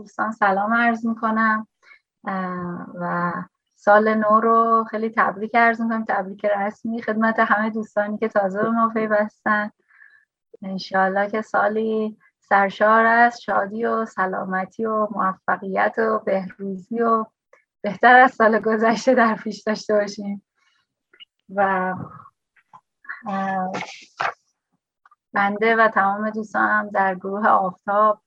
دوستان سلام عرض می‌کنم. و سال نو رو خیلی تبریک عرض می‌کنم. تبریک رسمی خدمت همه دوستانی که تازه به ما پیوستن. انشاءالله که سالی سرشار از شادی و سلامتی و موفقیت و بهروزی و بهتر از سال گذشته در پیش داشته باشیم. و بنده و تمام دوستانم در گروه آفتاب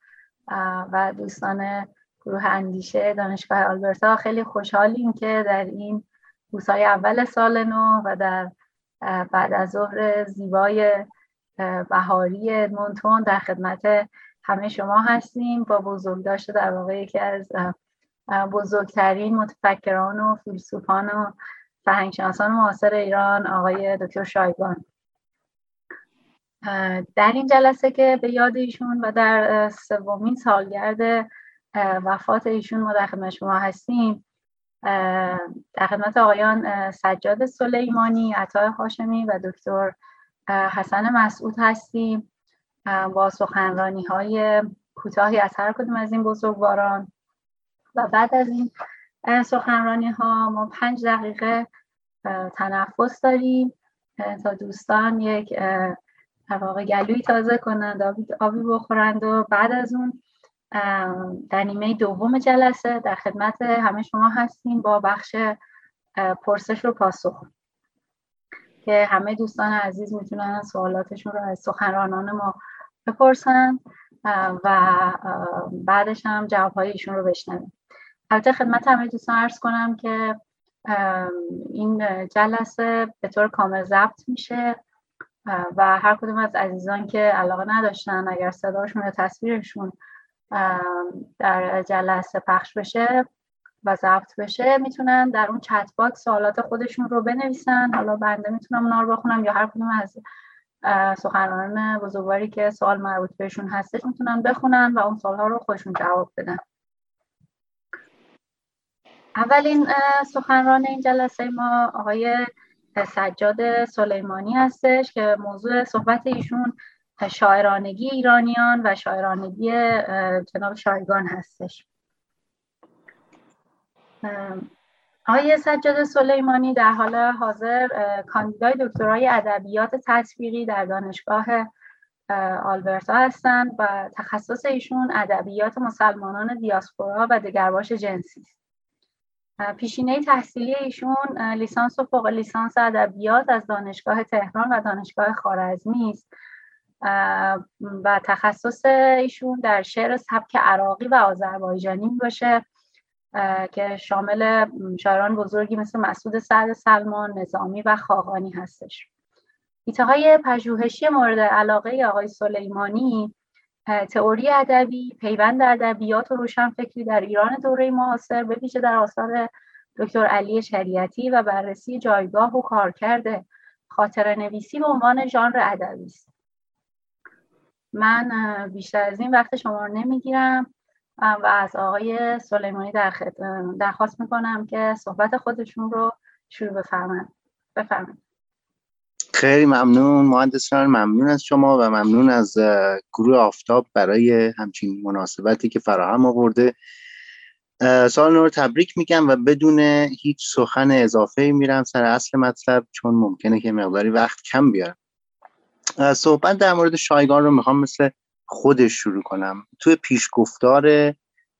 و دوستان گروه اندیشه دانشگاه آلبرتا خیلی خوشحالیم که در این روزهای اول سال نو و در بعد از ظهر زیبای بهاری مونتون در خدمت همه شما هستیم. با بزرگ داشته در واقع یکی از بزرگترین متفکران و فیلسوفان و فرهنگشناسان معاصر ایران آقای دکتر شایگان. در این جلسه که به یاد ایشون و در سومین سالگرد وفات ایشون ما در خدمت شما هستیم. در خدمت آقایان سجاد سلیمانی، عطا هاشمی و دکتر حسن مسعود هستیم. با سخنرانی های کوتاهی از هر کدوم از این بزرگواران. و بعد از این سخنرانی ها ما پنج دقیقه تنفس داریم. تا دوستان یک واقع گلوی تازه کنند آبی بخورند و بعد از اون در نیمه دوم جلسه در خدمت همه شما هستیم با بخش پرسش و پاسخ. که همه دوستان عزیز می‌تونن سوالاتشون رو از سخنرانان ما بپرسن و بعدش هم جوابهای ایشون رو بشنویم. البته خدمت همه دوستان عرض کنم که این جلسه به طور کامل ضبط میشه. و هر کدوم از عزیزان که علاقه نداشتن اگر صداشون یا تصویرشون در جلسه پخش بشه و ضبط بشه می‌تونن در اون chat box سوالات خودشون رو بنویسن. حالا بنده می‌تونم اونا رو بخونم یا هر کدوم از سخنرانان بزرگواری که سوال مربوط بهشون هستش می‌تونن بخونن و اون سوالها رو خودشون جواب بدن. اولین سخنران این جلسه ما آقای سجاد سلیمانی هستش که موضوع صحبت ایشون شاعرانگی ایرانیان و شاعرانگی جناب شایگان هستش. آقای سجاد سلیمانی در حال حاضر کاندیدای دکترای ادبیات تطبیقی در دانشگاه آلبرتا هستند و تخصص ایشون ادبیات مسلمانان دیاسپورا و دگرباش جنسی است. پیشینه تحصیلی ایشون لیسانس و فوق لیسانس ادبیات از دانشگاه تهران و دانشگاه خارزمی است و تخصص ایشون در شعر سبک عراقی و آذربایجانی باشه که شامل شاعران بزرگی مثل مسعود سعد سلمان، نظامی و خاقانی هستش. ایتهای پژوهشی مورد علاقه آقای سلیمانی تئوری ادبی، پیوند ادبیات و روشنفکری در ایران دوره معاصر به ویژه در آثار دکتر علی شریعتی و بررسی جایگاه و کارکرد خاطر نویسی به عنوان ژانر ادبی است. من بیشتر از این وقت شما رو نمی‌گیرم و از آقای سلیمانی در درخواست می‌کنم که صحبت خودشون رو شروع بفرمایید بفرمایید خیلی ممنون مهندس ممنون از شما و ممنون از گروه آفتاب برای همچین مناسبتی که فراهم آورده. سال نو رو تبریک میگم و بدون هیچ سخن اضافه میرم سر اصل مطلب چون ممکنه که مقداری وقت کم بیارم صحبت در مورد شایگان رو می‌خوام مثل خودش شروع کنم. توی پیشگفتار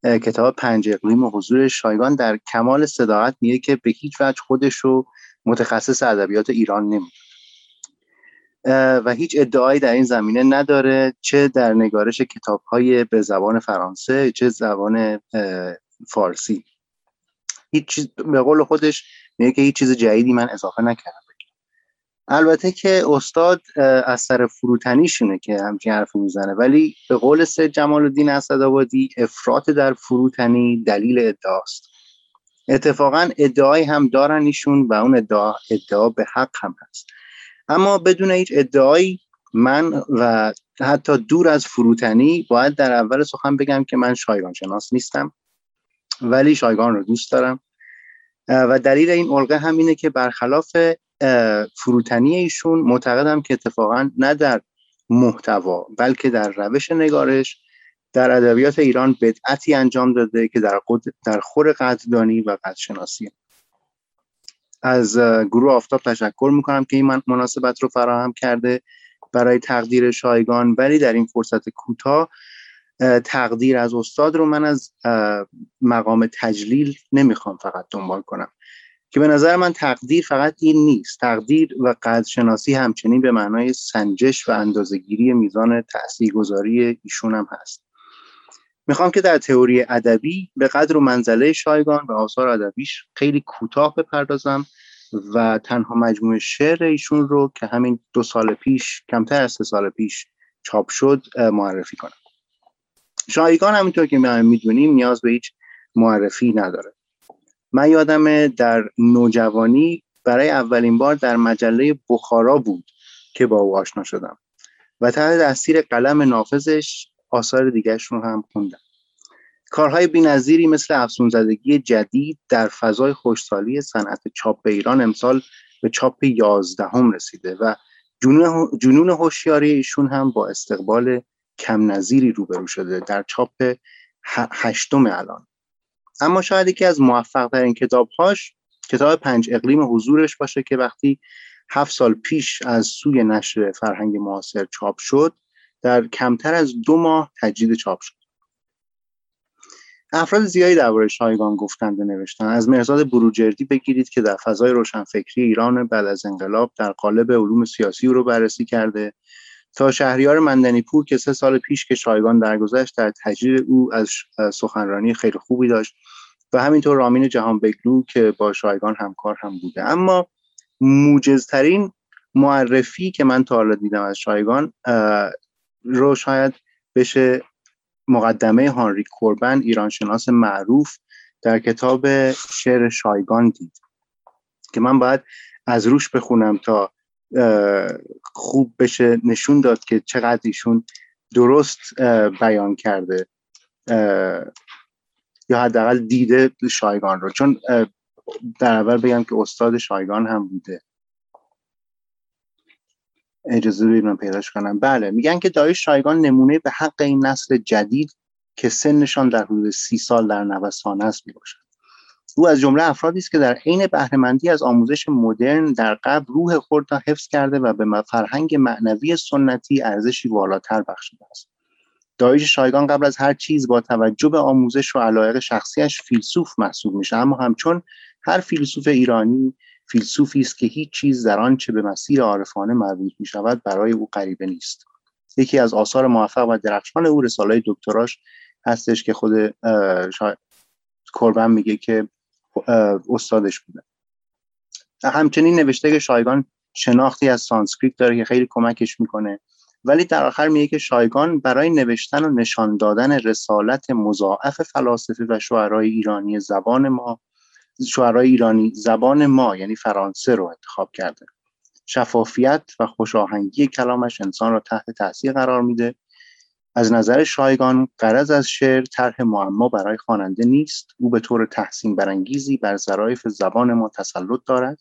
کتاب پنج اقلیم و حضور شایگان در کمال صداقت میگه که به هیچ وجه خودش رو متخصص ادبیات ایران نمی و هیچ ادعایی در این زمینه نداره چه در نگارش کتاب های به زبان فرانسه چه زبان فارسی. هیچ چیز به قول خودش میگه که هیچ چیز جدیدی من اضافه نکردم. البته که استاد از سر فروتنیشونه که همچین حرف می‌زنه ولی به قول سید جمال الدین اسدآبادی افراط در فروتنی دلیل ادعاست. اتفاقا ادعایی هم دارن ایشون و اون ادعا ادعا به حق هم هست. اما بدون هیچ ادعایی من و حتی دور از فروتنی باید در اول سخن بگم که من شایگان شناس نیستم ولی شایگان رو دوست دارم. و دلیل این الگه هم اینه که برخلاف فروتنی ایشون معتقدم که اتفاقا نه در محتوا بلکه در روش نگارش در ادبیات ایران بدعتی انجام داده که در, در خور قدردانی و قدرشناسی از گروه آفتاب تشکر می‌کنم که این مناسبت رو فراهم کرده برای تقدیر شایگان. ولی در این فرصت کوتاه تقدیر از استاد رو من از مقام تجلیل نمی‌خوام فقط دنبال کنم. که به نظر من تقدیر فقط این نیست. تقدیر و قدرشناسی همچنین به معنای سنجش و اندازهگیری میزان تاثیرگذاری ایشون هم هست. می‌خوام که در تئوری ادبی به قدر و منزله شایگان و آثار ادبیش خیلی کوتاه بپردازم و تنها مجموعه شعر ایشون رو که همین دو سال پیش کمتر از سه سال پیش چاپ شد معرفی کنم. شایگان همینطور که می‌دونیم نیاز به هیچ معرفی نداره. من یادم در نوجوانی برای اولین بار در مجله بخارا بود که با او آشنا شدم و تحت تاثیر قلم نافذش آثار دیگرش رو هم خوندم. کارهای بینظیری مثل افسون زدگی جدید در فضای خوشسالی صنعت چاپ ایران امسال به چاپ یازدهم رسیده و جنون هوشیاری ایشون هم با استقبال کم نظیری روبرو شده در چاپ هشتم الان. اما شاید یکی از موفق ترین کتابهاش کتاب پنج اقلیم حضورش باشه که وقتی هفت سال پیش از سوی نشر فرهنگ معاصر چاپ شد در کمتر از دو ماه تجدید چاپ شد. افراد زیادی درباره شایگان گفتند و نوشتن از مرزاد بروجردی بگیرید که در فضای روشنفکری ایران بعد از انقلاب در قالب علوم سیاسی رو بررسی کرده. تا شهریار مندنی پور که سه سال پیش که شایگان درگذشت در تجدید او از سخنرانی خیلی خوبی داشت و همینطور رامین جهان بگلو که با شایگان همکار هم بوده. اما موجزترین معرفی که من تا حالا دیدم از شایگان رو شاید بشه مقدمه هانری کوربن ایرانشناس معروف در کتاب شعر شایگان دید که من باید از روش بخونم تا خوب بشه نشون داد که چقدر ایشون درست بیان کرده یا حداقل دیده شایگان رو. چون در اول بگم که استاد شایگان هم بوده. اجازه بدید من پیداش کنم. بله میگن که دایش شایگان نمونه به حق این نسل جدید که سنشان در حدود سی سال در نوسان است می‌باشد. او از جمله افرادی است که در عین بهرهمندی از آموزش مدرن در قبل روح خود را حفظ کرده و به فرهنگ معنوی سنتی ارزشی والاتر بخشیده است. دایش شایگان قبل از هر چیز با توجه به آموزش و علایق شخصیش فیلسوف محسوب میشه اما همچون هر فیلسوف ایرانی فیلسوفی است که هیچ چیز در آنچه به مسیر عارفانه مربوط می شود برای او غریبه نیست. یکی از آثار موفق و درخشان او رساله دکتراش هستش که خود کربن میگه که استادش بوده. همچنین نوشته که شایگان شناختی از سانسکریت داره که خیلی کمکش می‌کنه. ولی در آخر میگه که شایگان برای نوشتن و نشان دادن رسالت مضاعف فلاسفه و شعرهای ایرانی زبان ما شعرهای ایرانی زبان ما یعنی فرانسه رو انتخاب کرده. شفافیت و خوشاهنگی کلامش انسان را تحت تاثیر قرار میده. از نظر شایگان قرض از شعر طرح معما برای خواننده نیست. او به طور تحسین برانگیزی بر ظرایف زبان ما تسلط دارد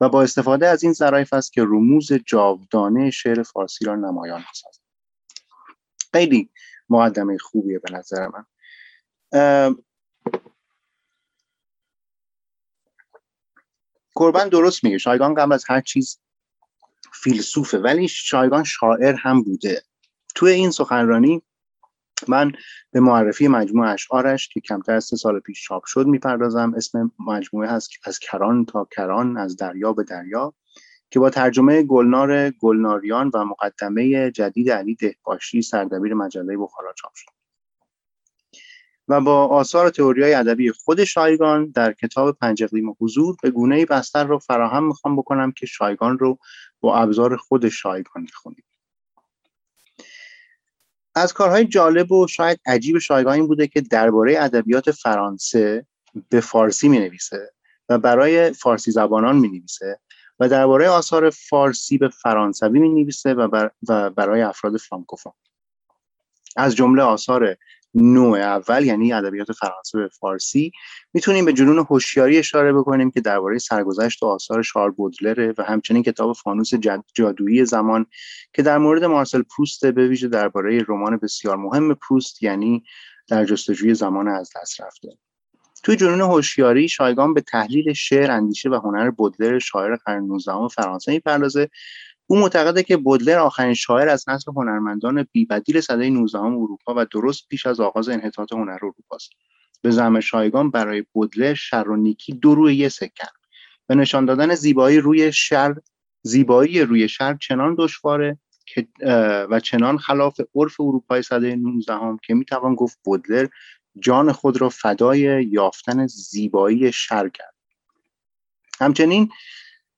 و با استفاده از این ظرایف است که رموز جاودانه شعر فارسی را نمایان سازد خیلی مقدمه خوبیه به نظر من. قربان درست میگه. شایگان قبل از هر چیز فیلسوفه. ولی شایگان شاعر هم بوده. توی این سخنرانی من به معرفی مجموعه اشعارش که کمتر از سه سال پیش چاپ شد می‌پردازم. اسم مجموعه هست از کران تا کران از دریا به دریا که با ترجمه گلنار گلناریان و مقدمه جدید علی دهباشی سردبیر مجله بخارا چاپ شد. و با آثار تئوری ادبی خود شایگان در کتاب پنج اقلیم حضور به گونه بستر رو فراهم می‌خوام بکنم که شایگان رو با ابزار خود شایگان بخونیم از کارهای جالب و شاید عجیب شایگان این بوده که درباره ادبیات فرانسه به فارسی می نویسه و برای فارسی زبانان می نویسه و درباره آثار فارسی به فرانسوی می نویسه و, و برای افراد فرانکوفون. از جمله آثار نوع اول یعنی ادبیات فرانسه به فارسی. می‌تونیم به جنون هوشیاری اشاره بکنیم که درباره سرگذشت و آثار شارل بودلره و همچنین کتاب فانوس جادویی زمان که در مورد مارسل پروست به ویژه درباره رمان بسیار مهم پروست یعنی در جستجوی زمان از دست رفته. توی جنون هوشیاری شایگان به تحلیل شعر اندیشه و هنر بودلر شاعر قرن 19 فرانسه می‌پردازه او معتقده که بودلر آخرین شاعر از نسل هنرمندان بیبدیل سده 19 اروپا و درست پیش از آغاز انحطاط هنر اروپا است. به زعم شایگان برای بودلر شر و نیکی دو روی یه سکن به نشان دادن زیبایی روی شر زیبایی روی شر چنان دشواره که و چنان خلاف عرف اروپای سده 19 هم که می‌توان گفت بودلر جان خود را فدای یافتن زیبایی شر کرد. همچنین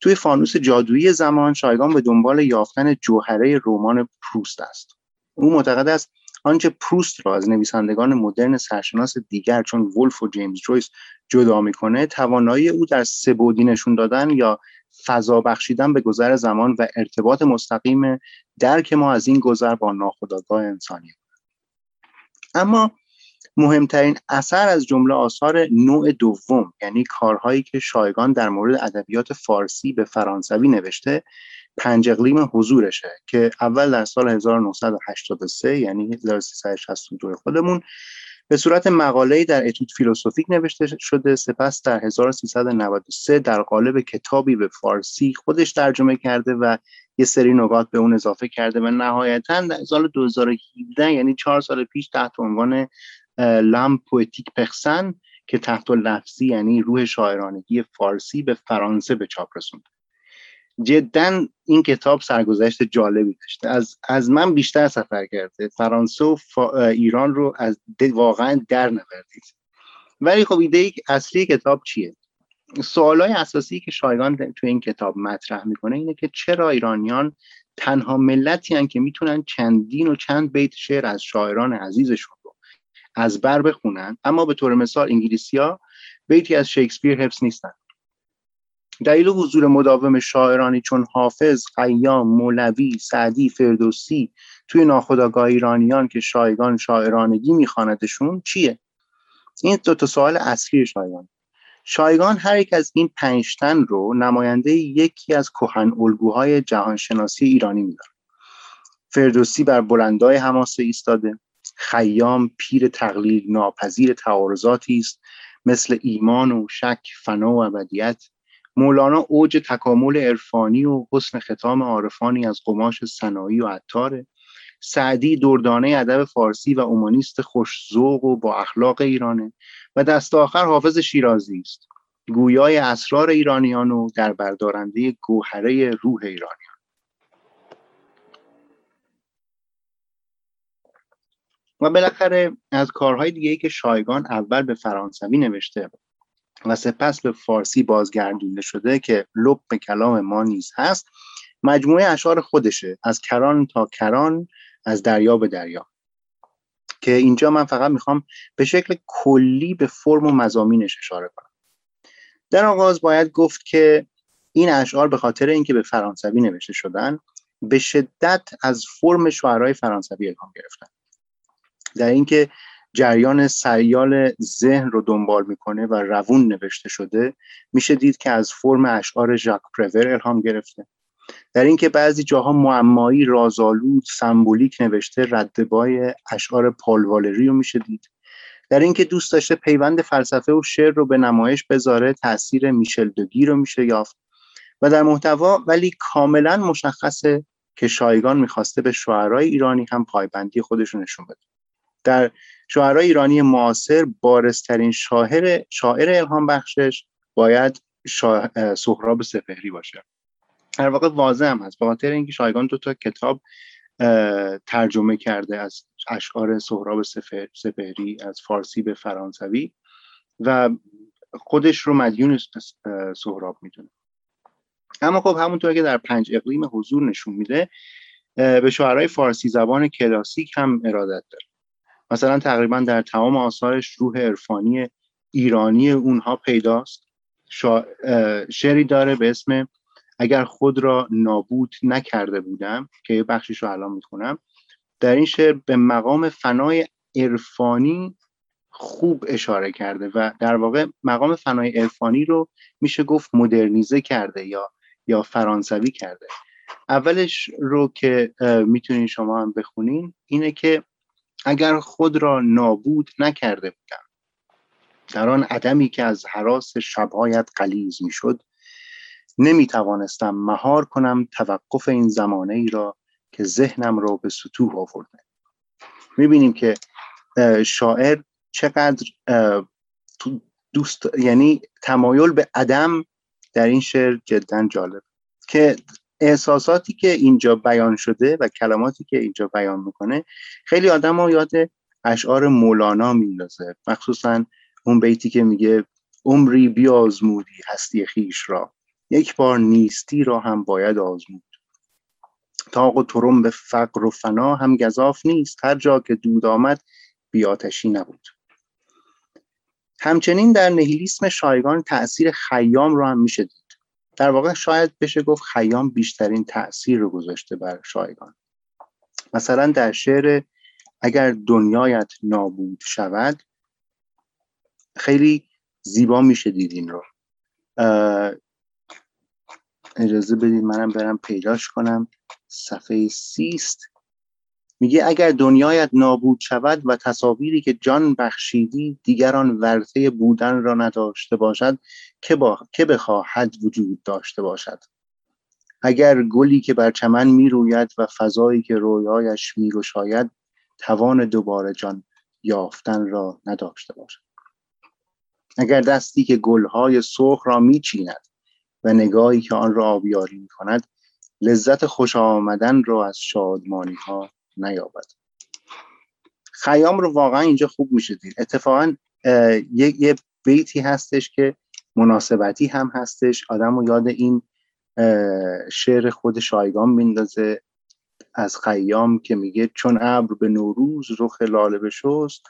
توی فانوس جادویی زمان شایگان به دنبال یافتن جوهره رمان پروست است. او معتقد است آنچه پروست را از نویسندگان مدرن سرشناس دیگر چون ولف و جیمز جویس جدا می‌کنه توانایی او در سبودی نشون دادن یا فضا بخشیدن به گذر زمان و ارتباط مستقیم درک ما از این گذر با ناخودآگاه انسانی اما مهمترین اثر از جمله آثار نوع دوم یعنی کارهایی که شایگان در مورد ادبیات فارسی به فرانسوی نوشته پنج اقلیم حضورشه که اول در سال 1983 یعنی 1362 خودمون به صورت مقاله در اتود فیلسوفیک نوشته شده سپس در 1393 در قالب کتابی به فارسی خودش ترجمه کرده و یه سری نکات به اون اضافه کرده و نهایتا در سال 2017 یعنی چهار سال پیش تحت عنوان لام پویتیک پخسن که تحت لفظی یعنی روح شاعرانگی فارسی به فرانسه به چاپ رسوند. جدا این کتاب سرگذشت جالبی داشته. از, از من بیشتر سفر کرده. فرانسه و ایران رو از واقعا در نوردید ولی خب ایده اصلی کتاب چیه؟ سوالای اساسی که شایگان تو این کتاب مطرح می‌کنه اینه که چرا ایرانیان تنها ملتی هن که می‌تونن چندین و چند بیت شعر از شاعران عزیزشون از بر بخونن. اما به طور مثال انگلیسیا بیتی از شکسپیر حفظ نیستن. دلیل حضور مداوم شاعرانی چون حافظ، خیام، مولوی، سعدی، فردوسی توی ناخودآگاه ایرانیان که شایگان شاعرانگی میخواندشون چیه؟ این دو تا سوال اصلی شایگان. شایگان هر یک از این پنجتن رو نماینده یکی از کهن الگوهای جهانشناسی ایرانی میداره. فردوسی بر بلندای حماسه ایستاده. خیام پیر تقلیل ناپذیر تعارضاتی است مثل ایمان و شک فنا و ابدیت. مولانا اوج تکامل عرفانی و حسن ختام عارفانی از قماش صناعی و عطاره. سعدی دردانه ادب فارسی و اومانیست خوشذوق و با اخلاق ایرانه. و دست آخر حافظ شیرازی است. گویای اسرار ایرانیان و در بردارنده گوهره روح ایرانیان و بالاخره از کارهای دیگه ای که شایگان اول به فرانسوی نوشته و سپس به فارسی بازگردونده شده که لب به کلام ما نیز هست مجموعه اشعار خودشه از کران تا کران از دریا به دریا. که اینجا من فقط می‌خوام به شکل کلی به فرم و مزامینش اشاره کنم. در آغاز باید گفت که این اشعار به خاطر اینکه به فرانسوی نوشته شدن به شدت از فرم شعرهای فرانسوی الهام گرفتن. در اینکه جریان سریال ذهن رو دنبال می‌کنه و روون نوشته شده میشه دید که از فرم اشعار ژاک پرور الهام گرفته. در اینکه بعضی جاها معمایی رازآلود سمبولیک نوشته ردبای اشعار پال والری رو میشه دید. در اینکه دوست داشته پیوند فلسفه و شعر رو به نمایش بذاره تاثیر میشل دوگی رو میشه یافت. و در محتوا ولی کاملا مشخصه که شایگان می‌خواسته به شعرهای ایرانی هم پایبندی خودشون نشون بده. در شاعرای ایرانی معاصر بارزترین شاعر شاعر الهام بخشش باید سهراب سپهری باشه. در واقع واضح هم هست به خاطر اینکه شایگان دو تا کتاب ترجمه کرده از اشعار سهراب سپهری از فارسی به فرانسوی و خودش رو مدیون سهراب می‌دونه. اما خب همونطور که در پنج اقلیم حضور نشون میده به شعرهای فارسی زبان کلاسیک هم ارادت داره. مثلا تقریبا در تمام آثارش روح عرفانی ایرانی اونها پیداست. شعری داره به اسم اگر خود را نابود نکرده بودم که یه بخشیش رو الان می‌خونم. در این شعر به مقام فنای عرفانی خوب اشاره کرده و در واقع مقام فنای عرفانی رو میشه گفت مدرنیزه کرده یا یا فرانسوی کرده. اولش رو که می‌تونین شما هم بخونین اینه که اگر خود را نابود نکرده بودم. در آن عدمی که از حراس شبهایت قلیز می‌شد نمی توانستم مهار کنم توقف این زمانه ای را که ذهنم را به سطوح آورده. می‌بینیم که شاعر چقدر دوست یعنی تمایل به عدم در این شعر جدا جالب. که احساساتی که اینجا بیان شده و کلماتی که اینجا بیان می‌کنه خیلی آدم ها یاد اشعار مولانا میندازه. مخصوصا اون بیتی که میگه عمری بیازمودی هستی خیش را یک بار نیستی را هم باید آزمود. تاق و ترم به فقر و فنا هم گذاف نیست هر جا که دود آمد بیاتشی نبود. همچنین در نهیلیسم شایگان تاثیر خیام رو هم میشه در واقع شاید بشه گفت خیام بیشترین تاثیر رو گذاشته بر شایگان. مثلا در شعر اگر دنیایت نابود شود خیلی زیبا میشه دید این رو اجازه بدید منم برم پیداش کنم. صفحه سیست. میگه اگر دنیایت نابود شود و تصاویری که جان بخشیدی دیگران ورثه بودن را نداشته باشد که, با... که بخواهد وجود داشته باشد. اگر گلی که بر چمن می‌روید و فضایی که رویایش میگشاید توان دوباره جان یافتن را نداشته باشد. اگر دستی که گلهای سرخ را میچیند و نگاهی که آن را آبیاری می‌کند لذت خوش آمدن را از شادمانی ها نیابد. خیام رو واقعا اینجا خوب میشه دید اتفاقا یه،, یه بیتی هستش که مناسبتی هم هستش. آدم رو یاد این شعر خود شایگان میندازه. از خیام که میگه چون ابر به نوروز رخ لاله بشست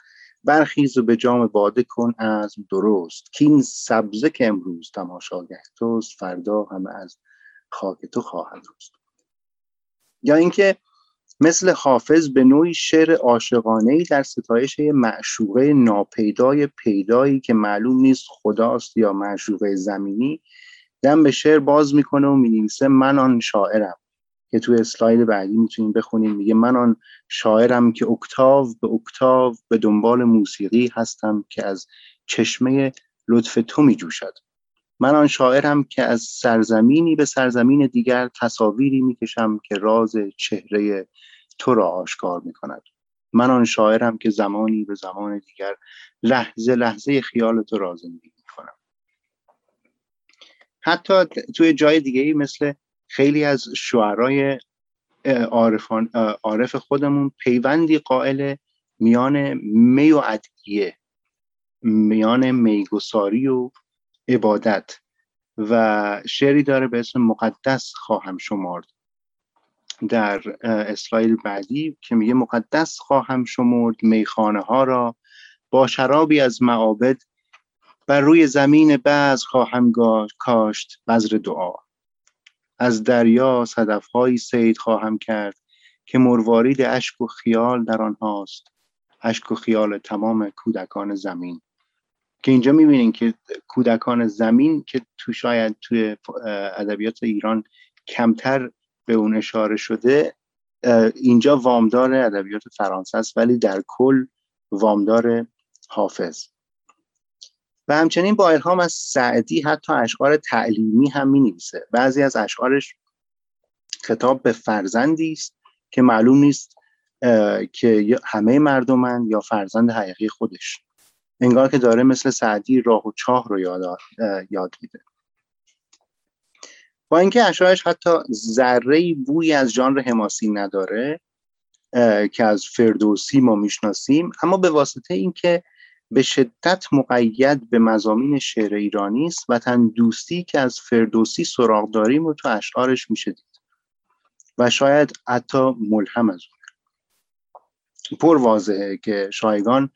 برخیز و به جام باده کن از درست. که این سبزه که امروز تماشاگه توست فردا همه از خاک تو خواهد رست. یا اینکه مثل حافظ به نوعی شعر عاشقانه در ستایش معشوقه ناپیدای پیدایی که معلوم نیست خداست یا معشوقه زمینی دم به شعر باز می‌کنه و می‌نویسه من آن شاعرم. که توی اسلاید بعدی می‌تونیم بخونیم میگه من آن شاعرم که اکتاو به اکتاو به دنبال موسیقی هستم که از چشمه لطف تو میجوشد. من آن شاعرم که از سرزمینی به سرزمین دیگر تصاویری می‌کشم که راز چهره تو را آشکار می‌کند. من آن شاعرم که زمانی به زمان دیگر لحظه لحظه خیال تو را زندگی می‌کنم. حتی توی جای دیگه ای مثل خیلی از شعرای عارفان عارف خودمون پیوندی قائل میان می و ادعیه میان میگساری و عبادت و شعری داره به اسم مقدس خواهم شمارد در اسلاید بعدی که میگه مقدس خواهم شمرد میخانه ها را با شرابی از معابد بر روی زمین بعض خواهم کاشت بذر دعا. از دریا صدفهایی سید خواهم کرد که مروارید اشک و خیال در آنهاست اشک و خیال تمام کودکان زمین. که اینجا می‌بینین که کودکان زمین که تو شاید توی ادبیات ایران کمتر به اون اشاره شده اینجا وامدار ادبیات فرانسه است ولی در کل وامدار حافظ. و همچنین با الهام از سعدی حتی اشعار تعلیمی هم می نویسه بعضی از اشعارش خطاب به فرزندی است که معلوم نیست که همه مردمن یا فرزند حقیقی خودش. انگار که داره مثل سعدی راه و چاه رو یاد, یاد میده. با اینکه اشعارش حتی ذره بوی از ژانر حماسی نداره که از فردوسی ما می‌شناسیم اما به واسطه اینکه به شدت مقید به مزامین شعر ایرانی است و تن دوستی که از فردوسی سراغ داریم و تو اشعارش میشه دید. و شاید حتی ملهم از اون پر واضحه که شایگان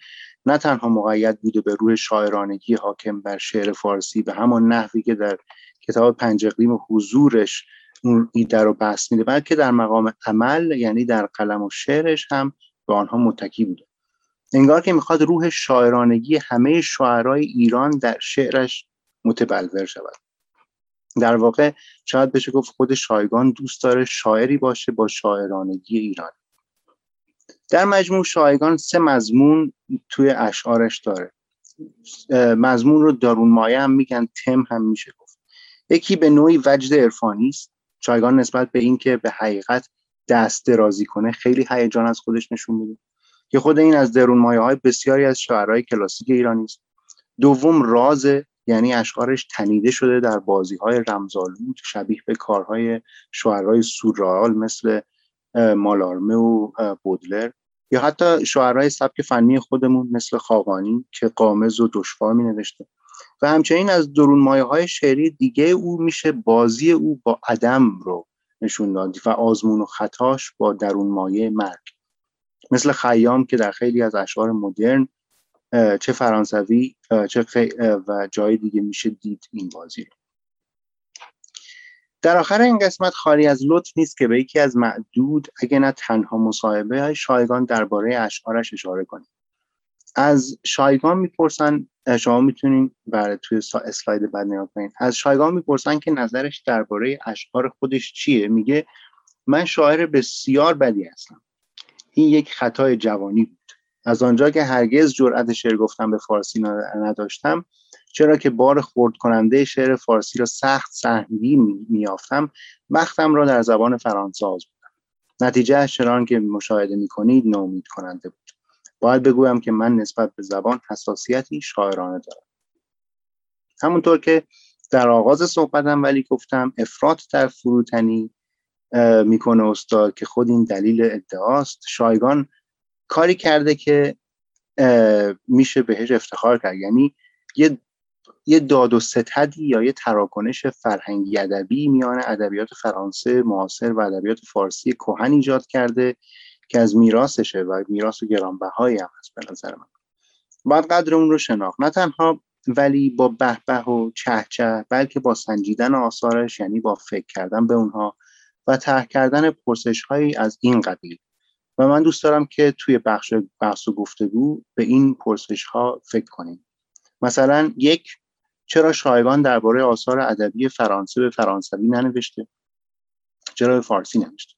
نه تنها مقید بوده به روح شاعرانگی حاکم بر شعر فارسی به همان نحوی که در کتاب پنج اقلیم حضورش اون ایده رو بحث میده بلکه در مقام عمل یعنی در قلم و شعرش هم به آنها متکی بوده. انگار که می‌خواد روح شاعرانگی همه شاعرای ایران در شعرش متبلور شود. در واقع شاید بشه گفت خود شایگان دوست داره شاعری باشه با شاعرانگی ایران. در مجموع شایگان سه مضمون توی اشعارش داره. مضمون رو دارون مایه هم میگن تم هم میشه گفت. یکی به نوعی وجد عرفانی است. شایگان نسبت به اینکه به حقیقت دست درازی کنه خیلی هیجان از خودش نشون میده. که خود این از درون مایه های بسیاری از شاعرای کلاسیک ایرانی است. دوم راز یعنی اشعارش تنیده شده در بازی های رمزالود شبیه به کارهای شاعرای سورئال مثل مالارمه و بودلر یا حتی شاعرای سبک فنی خودمون مثل خاقانی که قامز و دشوار می نوشته. و همچنین از درون مایه های شعری دیگه او میشه بازی او با عدم رو نشون داد و آزمون و خطاش با درون مایه مرگ. مثل خیام که در خیلی از اشعار مدرن چه فرانسوی چه و جای دیگه میشه دید این بازی رو. در آخر این قسمت خالی از لطف نیست که به یکی از معدود اگه نه تنها مصاحبه های شایگان درباره اشعارش اشاره کنیم. از شایگان می‌پرسن شما می‌تونین برای توی اسلاید بعد نگاه کنید از شایگان می‌پرسن که نظرش درباره اشعار خودش چیه؟ میگه من شاعر بسیار بدی هستم. این یک خطای جوانی بود. از آنجا که هرگز جرأت شعر گفتن به فارسی نداشتم چرا که بار خورد کننده شعر فارسی را سخت سهمی میافتم وقتم را در زبان فرانسه آز بودم. نتیجه چنان که مشاهده می‌کنید نومید کننده بود. باید بگویم که من نسبت به زبان حساسیتی شاعرانه دارم. همونطور که در آغاز صحبتم ولی گفتم افراط در فروتنی می‌کنه استاد که خود این دلیل ادعاست. شایگان کاری کرده که میشه بهش افتخار کرد. یعنی یه یه داد و ستدی یا یه تراکنش فرهنگی ادبی میان ادبیات فرانسه معاصر و ادبیات فارسی کهن ایجاد کرده که از میراثشه و میراث گرانبهایی هم هست به نظر من. باید قدر اون رو شناخت. نه تنها ولی با به و چه چه بلکه با سنجیدن آثارش یعنی با فکر کردن به اونها و طرح کردن پرسش از این قبیل. و من دوست دارم که توی بخش بحث و گفتگو به این پرسش ها فکر کنیم. مثلا یک چرا شایگان درباره آثار ادبی فرانسه به فرانسوی ننوشته؟ چرا به فارسی نوشته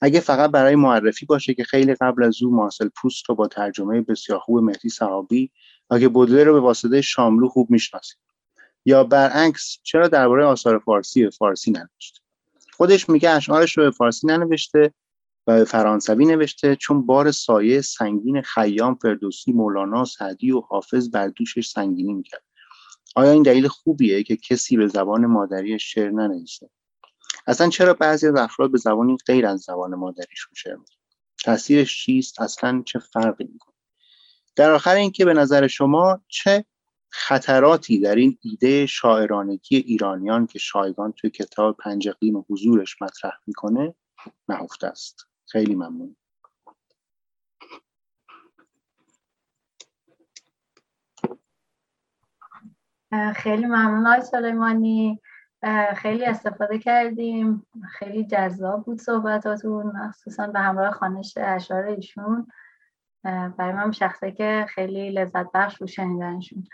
اگه فقط برای معرفی باشه که خیلی قبل از او مارسل پروست رو با ترجمه بسیار خوب مهدی صحابی که بودلر رو به واسطه شاملو خوب می‌شناسید یا برعکس چرا درباره آثار فارسی به فارسی ننوشته؟ خودش میگه اشعارش رو به فارسی ننوشته فرانسوی نوشته چون بار سایه سنگین خیام فردوسی مولانا سعدی و حافظ بر دوشش سنگینی می‌کرد. آیا این دلیل خوبیه که کسی به زبان مادری شعر ننویسه؟ اصلا چرا بعضی از افراد به زبانی غیر از زبان مادریشون شعر می‌کنن تاثیرش چیست؟ اصلا چه فرقی می‌کنه؟ در آخر اینکه به نظر شما چه خطراتی در این ایده شاعرانگی ایرانیان که شایگان توی کتاب پنج و حضورش مطرح می‌کنه نهفته است؟ خیلی ممنون. خیلی ممنون آقای سلیمانی. خیلی استفاده کردیم. خیلی جذاب بود صحبتاتون. مخصوصا به همراه خانش اشعار ایشون. برای من شخصه که خیلی لذت بخش بود شنیدنشون.